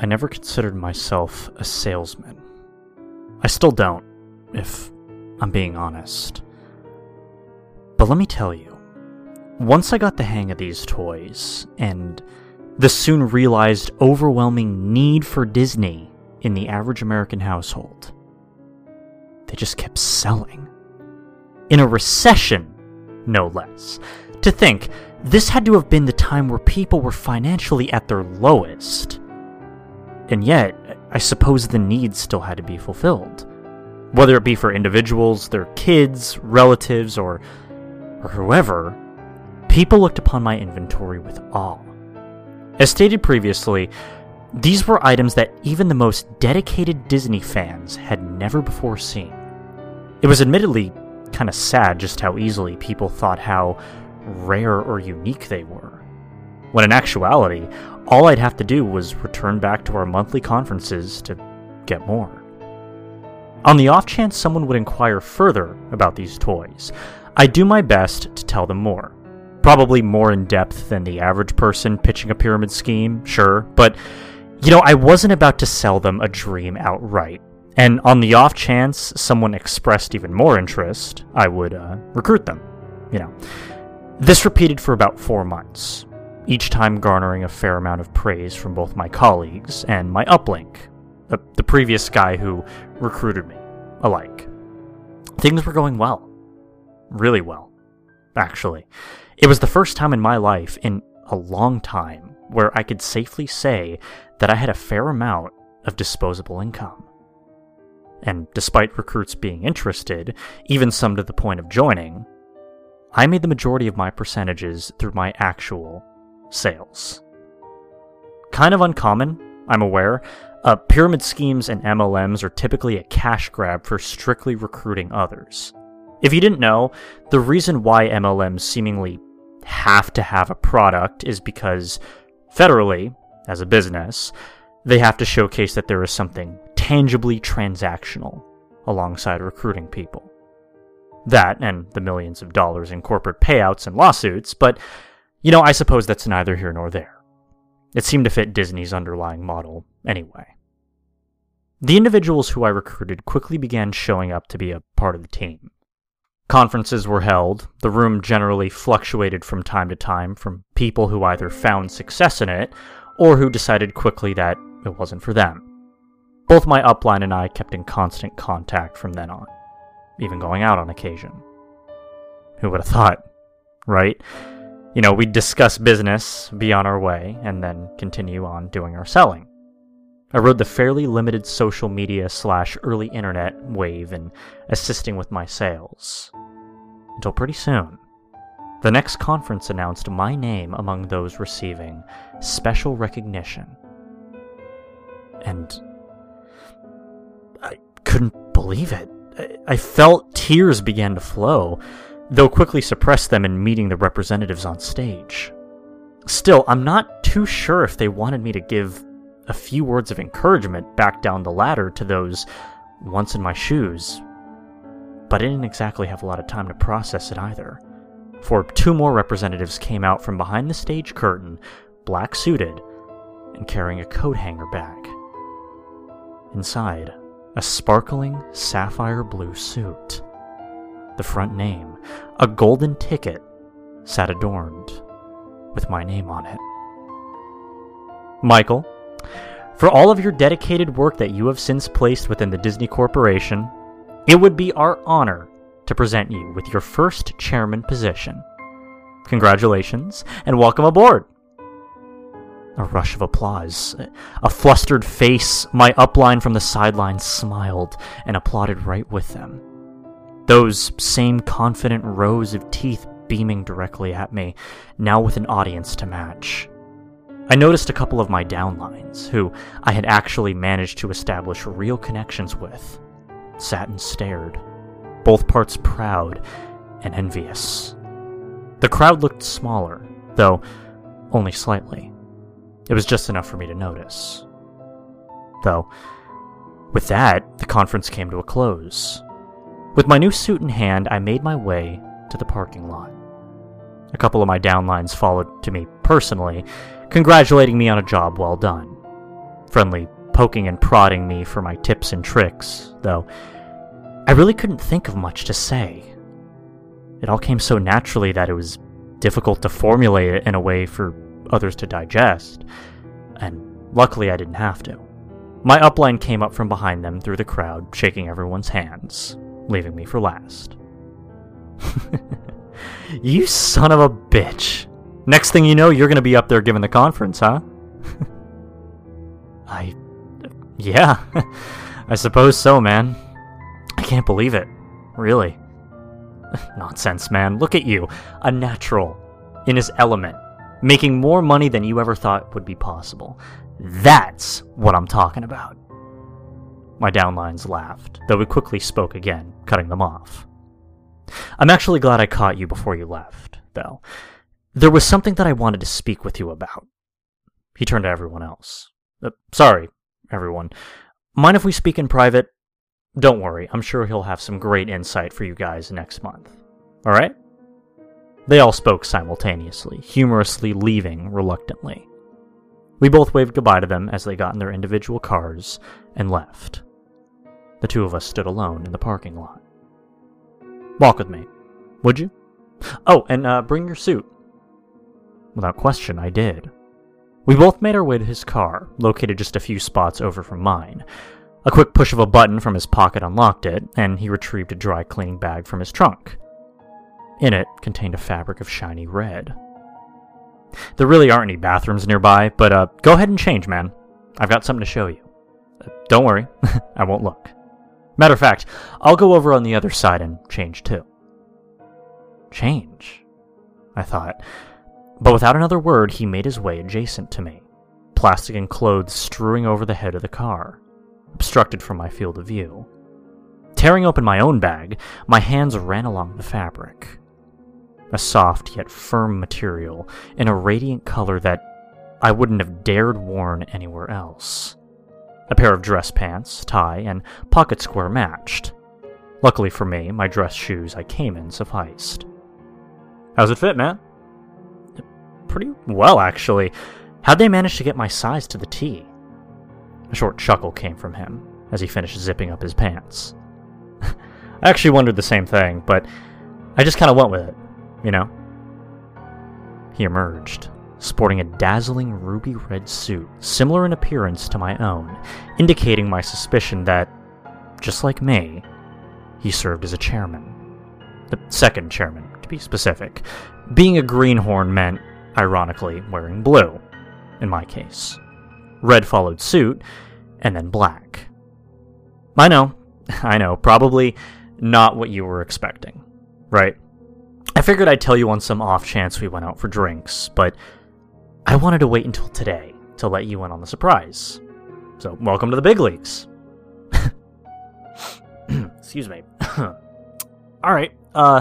I never considered myself a salesman. I still don't, if I'm being honest. But let me tell you, once I got the hang of these toys, and the soon realized overwhelming need for Disney in the average American household, they just kept selling. In a recession, no less. To think, this had to have been the time where people were financially at their lowest. And yet, I suppose the needs still had to be fulfilled. Whether it be for individuals, their kids, relatives, or, or whoever, people looked upon my inventory with awe. As stated previously, these were items that even the most dedicated Disney fans had never before seen. It was admittedly kind of sad just how easily people thought how rare or unique they were. When in actuality, all I'd have to do was return back to our monthly conferences to get more. On the off chance someone would inquire further about these toys, I do my best to tell them more. Probably more in depth than the average person pitching a pyramid scheme, sure, but you know, I wasn't about to sell them a dream outright. And on the off chance someone expressed even more interest, I would uh, recruit them. You know. This repeated for about four months, each time garnering a fair amount of praise from both my colleagues and my upline, the, the previous guy who recruited me, alike. Things were going well. Really well, actually. It was the first time in my life in a long time where I could safely say that I had a fair amount of disposable income. And despite recruits being interested, even some to the point of joining, I made the majority of my percentages through my actual sales. Kind of uncommon, I'm aware. Uh, pyramid schemes and MLMs are typically a cash grab for strictly recruiting others. If you didn't know, the reason why MLMs seemingly have to have a product is because, federally, as a business, they have to showcase that there is something tangibly transactional alongside recruiting people. That and the millions of dollars in corporate payouts and lawsuits, but you know, I suppose that's neither here nor there. It seemed to fit Disney's underlying model anyway. The individuals who I recruited quickly began showing up to be a part of the team. Conferences were held, the room generally fluctuated from time to time from people who either found success in it or who decided quickly that it wasn't for them. Both my upline and I kept in constant contact from then on, even going out on occasion. Who would have thought, right? You know, we'd discuss business, be on our way, and then continue on doing our selling. I rode the fairly limited social media slash early internet wave in assisting with my sales. Until pretty soon, the next conference announced my name among those receiving special recognition. And I couldn't believe it. I felt tears began to flow, though quickly suppressed them in meeting the representatives on stage. Still, I'm not too sure if they wanted me to give a few words of encouragement back down the ladder to those once in my shoes, but I didn't exactly have a lot of time to process it either. For two more representatives came out from behind the stage curtain, black suited, and carrying a coat hanger bag. Inside, a sparkling sapphire blue suit. The front name, a golden ticket, sat adorned with my name on it. Michael, for all of your dedicated work that you have since placed within the Disney Corporation, it would be our honor to present you with your first chairman position. Congratulations and welcome aboard. A rush of applause. A flustered face, my upline from the sidelines smiled and applauded right with them. Those same confident rows of teeth beaming directly at me, now with an audience to match. I noticed a couple of my downlines, who I had actually managed to establish real connections with, sat and stared, both parts proud and envious. The crowd looked smaller, though only slightly. It was just enough for me to notice. Though, with that, the conference came to a close. With my new suit in hand, I made my way to the parking lot. A couple of my downlines followed to me personally, congratulating me on a job well done. friendly poking and prodding me for my tips and tricks, though I really couldn't think of much to say. It all came so naturally that it was difficult to formulate it in a way for others to digest, and luckily I didn't have to. My upline came up from behind them through the crowd, shaking everyone's hands, leaving me for last. you son of a bitch. Next thing you know, you're gonna be up there giving the conference, huh? I. Yeah, I suppose so, man. I can't believe it. Really. Nonsense, man. Look at you. A natural. In his element. Making more money than you ever thought would be possible. That's what I'm talking about. My downlines laughed, though he quickly spoke again, cutting them off. I'm actually glad I caught you before you left, though. There was something that I wanted to speak with you about. He turned to everyone else. Uh, sorry, everyone. Mind if we speak in private? Don't worry, I'm sure he'll have some great insight for you guys next month. Alright? They all spoke simultaneously, humorously leaving reluctantly. We both waved goodbye to them as they got in their individual cars and left. The two of us stood alone in the parking lot. Walk with me, would you? Oh, and uh, bring your suit. Without question, I did. We both made our way to his car, located just a few spots over from mine. A quick push of a button from his pocket unlocked it, and he retrieved a dry cleaning bag from his trunk. In it contained a fabric of shiny red. There really aren't any bathrooms nearby, but uh, go ahead and change, man. I've got something to show you. Uh, don't worry, I won't look. Matter of fact, I'll go over on the other side and change too. Change? I thought. But without another word, he made his way adjacent to me, plastic and clothes strewing over the head of the car, obstructed from my field of view. Tearing open my own bag, my hands ran along the fabric a soft yet firm material in a radiant color that I wouldn't have dared worn anywhere else. A pair of dress pants, tie, and pocket square matched. Luckily for me, my dress shoes I came in sufficed. How's it fit, man? Pretty well, actually. How'd they manage to get my size to the T? A short chuckle came from him as he finished zipping up his pants. I actually wondered the same thing, but I just kind of went with it you know? He emerged, sporting a dazzling ruby red suit, similar in appearance to my own, indicating my suspicion that, just like me, he served as a chairman. The second chairman, to be specific. Being a greenhorn meant, ironically, wearing blue, in my case. Red followed suit, and then black. I know, I know, probably not what you were expecting, right? I figured I'd tell you on some off chance we went out for drinks, but I wanted to wait until today to let you in on the surprise. So, welcome to the big leagues. Excuse me. Alright, uh,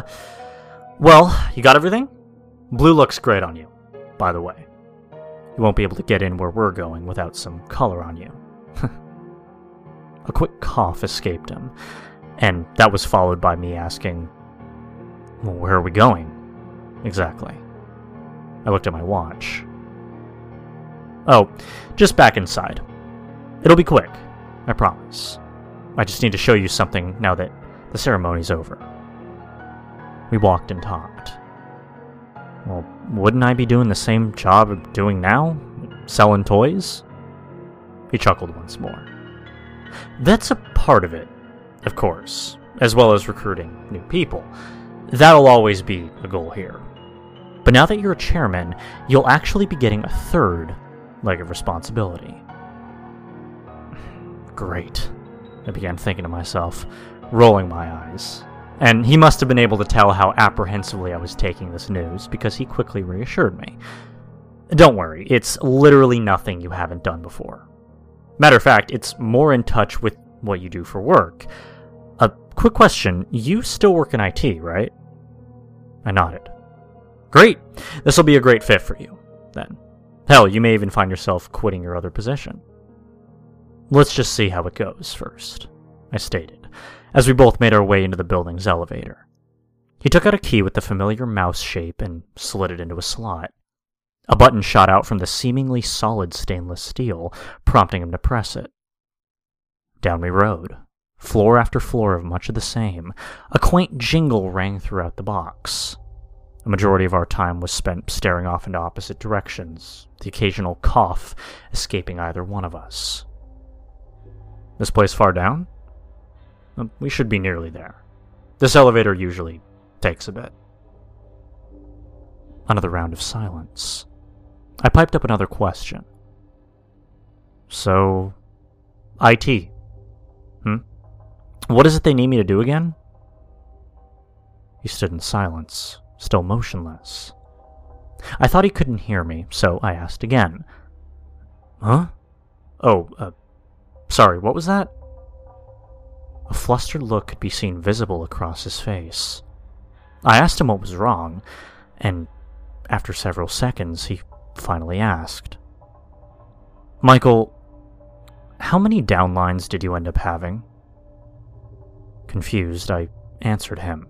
well, you got everything? Blue looks great on you, by the way. You won't be able to get in where we're going without some color on you. A quick cough escaped him, and that was followed by me asking, well, where are we going? Exactly. I looked at my watch. Oh, just back inside. It'll be quick, I promise. I just need to show you something now that the ceremony's over. We walked and talked. Well, wouldn't I be doing the same job I'm doing now? Selling toys? He chuckled once more. That's a part of it, of course, as well as recruiting new people. That'll always be a goal here. But now that you're a chairman, you'll actually be getting a third leg of responsibility. Great, I began thinking to myself, rolling my eyes. And he must have been able to tell how apprehensively I was taking this news because he quickly reassured me. Don't worry, it's literally nothing you haven't done before. Matter of fact, it's more in touch with what you do for work. A quick question you still work in IT, right? I nodded. Great! This will be a great fit for you, then. Hell, you may even find yourself quitting your other position. Let's just see how it goes first, I stated, as we both made our way into the building's elevator. He took out a key with the familiar mouse shape and slid it into a slot. A button shot out from the seemingly solid stainless steel, prompting him to press it. Down we rode, floor after floor of much of the same. A quaint jingle rang throughout the box. A majority of our time was spent staring off into opposite directions, the occasional cough escaping either one of us. This place far down? We should be nearly there. This elevator usually takes a bit. Another round of silence. I piped up another question. So, IT. Hmm? What is it they need me to do again? He stood in silence, still motionless. I thought he couldn't hear me, so I asked again. Huh? Oh, uh, sorry, what was that? A flustered look could be seen visible across his face. I asked him what was wrong, and after several seconds, he finally asked. Michael, how many downlines did you end up having? Confused, I answered him.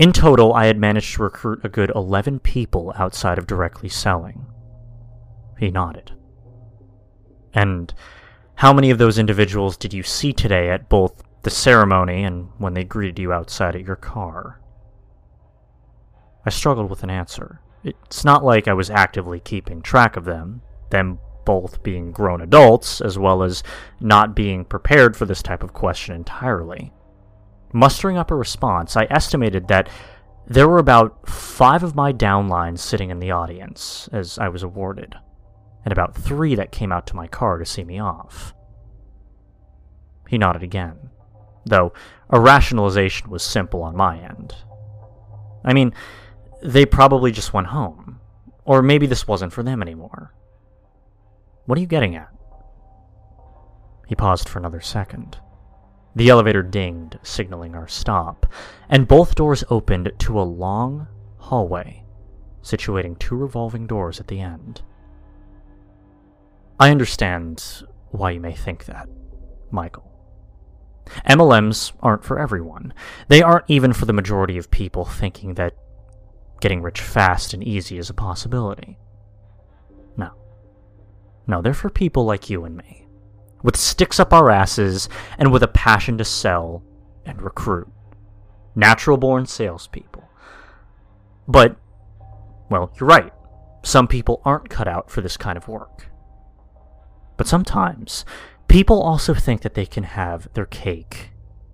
In total, I had managed to recruit a good 11 people outside of directly selling. He nodded. And how many of those individuals did you see today at both the ceremony and when they greeted you outside at your car? I struggled with an answer. It's not like I was actively keeping track of them, them both being grown adults, as well as not being prepared for this type of question entirely. Mustering up a response, I estimated that there were about five of my downlines sitting in the audience as I was awarded, and about three that came out to my car to see me off. He nodded again, though a rationalization was simple on my end. I mean, they probably just went home. Or maybe this wasn't for them anymore. What are you getting at? He paused for another second. The elevator dinged, signaling our stop, and both doors opened to a long hallway, situating two revolving doors at the end. I understand why you may think that, Michael. MLMs aren't for everyone. They aren't even for the majority of people thinking that getting rich fast and easy is a possibility. No. No, they're for people like you and me, with sticks up our asses and with a passion to sell and recruit. Natural born salespeople. But, well, you're right. Some people aren't cut out for this kind of work. But sometimes, people also think that they can have their cake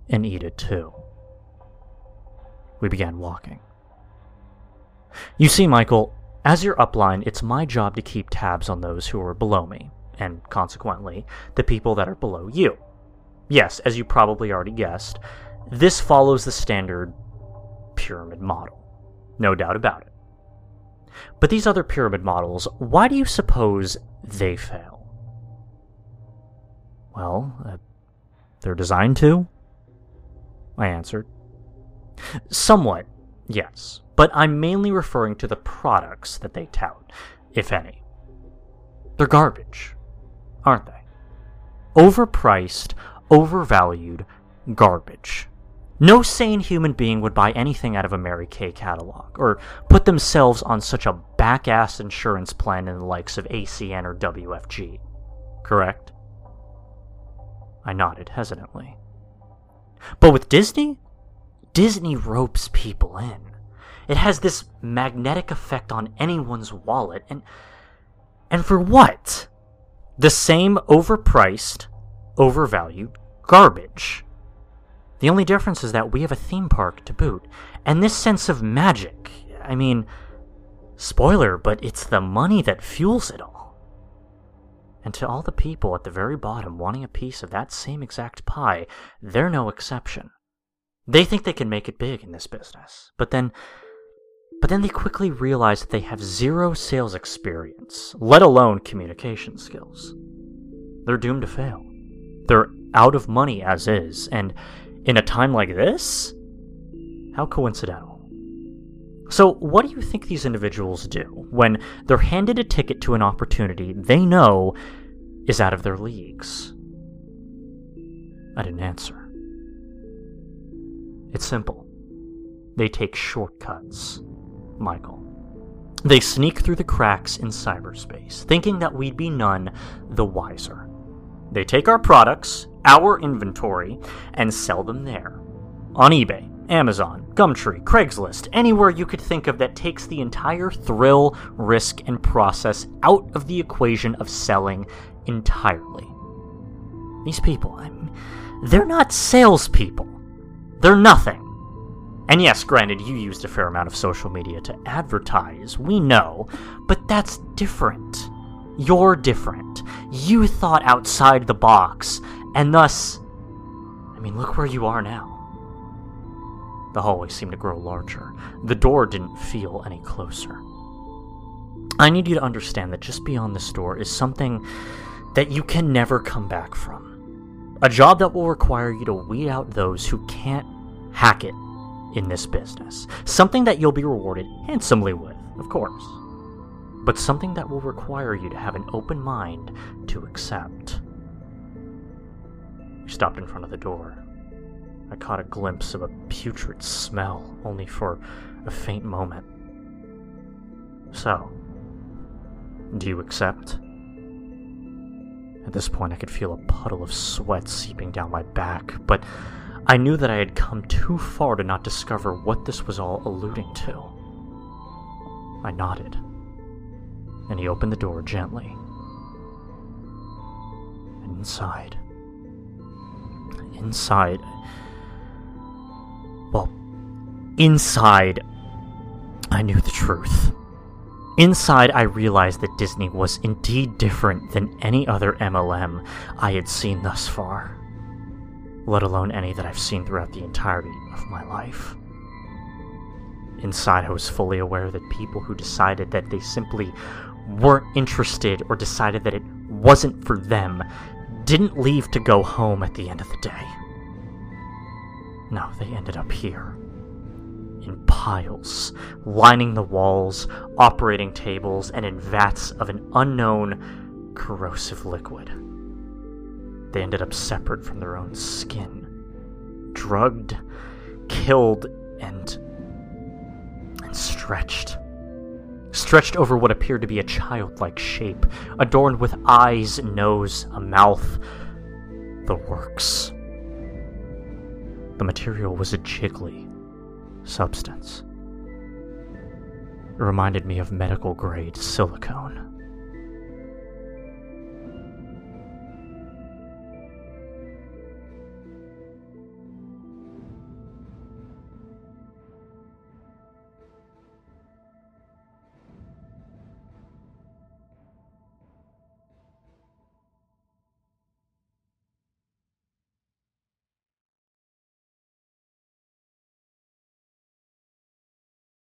and eat it too. We began walking. You see, Michael, as your upline, it's my job to keep tabs on those who are below me, and consequently, the people that are below you. Yes, as you probably already guessed, this follows the standard pyramid model. No doubt about it. But these other pyramid models, why do you suppose they fail? Well, uh, they're designed to? I answered. Somewhat, yes but I'm mainly referring to the products that they tout, if any. They're garbage, aren't they? Overpriced, overvalued garbage. No sane human being would buy anything out of a Mary Kay catalog, or put themselves on such a back ass insurance plan in the likes of ACN or WFG. Correct? I nodded hesitantly. But with Disney? Disney ropes people in. It has this magnetic effect on anyone's wallet, and and for what? The same overpriced, overvalued garbage. The only difference is that we have a theme park to boot, and this sense of magic. I mean, spoiler, but it's the money that fuels it all. And to all the people at the very bottom wanting a piece of that same exact pie, they're no exception. They think they can make it big in this business, but then but then they quickly realize that they have zero sales experience, let alone communication skills. They're doomed to fail. They're out of money as is, and in a time like this? How coincidental. So, what do you think these individuals do when they're handed a ticket to an opportunity they know is out of their leagues? I didn't answer. It's simple. They take shortcuts. Michael. They sneak through the cracks in cyberspace, thinking that we'd be none the wiser. They take our products, our inventory, and sell them there. On eBay, Amazon, Gumtree, Craigslist, anywhere you could think of that takes the entire thrill, risk, and process out of the equation of selling entirely. These people, I'm, they're not salespeople. They're nothing. And yes, granted, you used a fair amount of social media to advertise, we know, but that's different. You're different. You thought outside the box, and thus. I mean, look where you are now. The hallway seemed to grow larger. The door didn't feel any closer. I need you to understand that just beyond this door is something that you can never come back from. A job that will require you to weed out those who can't hack it in this business. Something that you'll be rewarded handsomely with, of course. But something that will require you to have an open mind to accept. We stopped in front of the door. I caught a glimpse of a putrid smell, only for a faint moment. So, do you accept? At this point, I could feel a puddle of sweat seeping down my back, but I knew that I had come too far to not discover what this was all alluding to. I nodded, and he opened the door gently. And inside, inside, well, inside, I knew the truth. Inside, I realized that Disney was indeed different than any other MLM I had seen thus far let alone any that I've seen throughout the entirety of my life. Inside, I was fully aware that people who decided that they simply weren't interested or decided that it wasn't for them didn't leave to go home at the end of the day. No, they ended up here. In piles, lining the walls, operating tables, and in vats of an unknown corrosive liquid. They ended up separate from their own skin, drugged, killed, and. and stretched. Stretched over what appeared to be a childlike shape, adorned with eyes, nose, a mouth. The works. The material was a jiggly substance. It reminded me of medical grade silicone.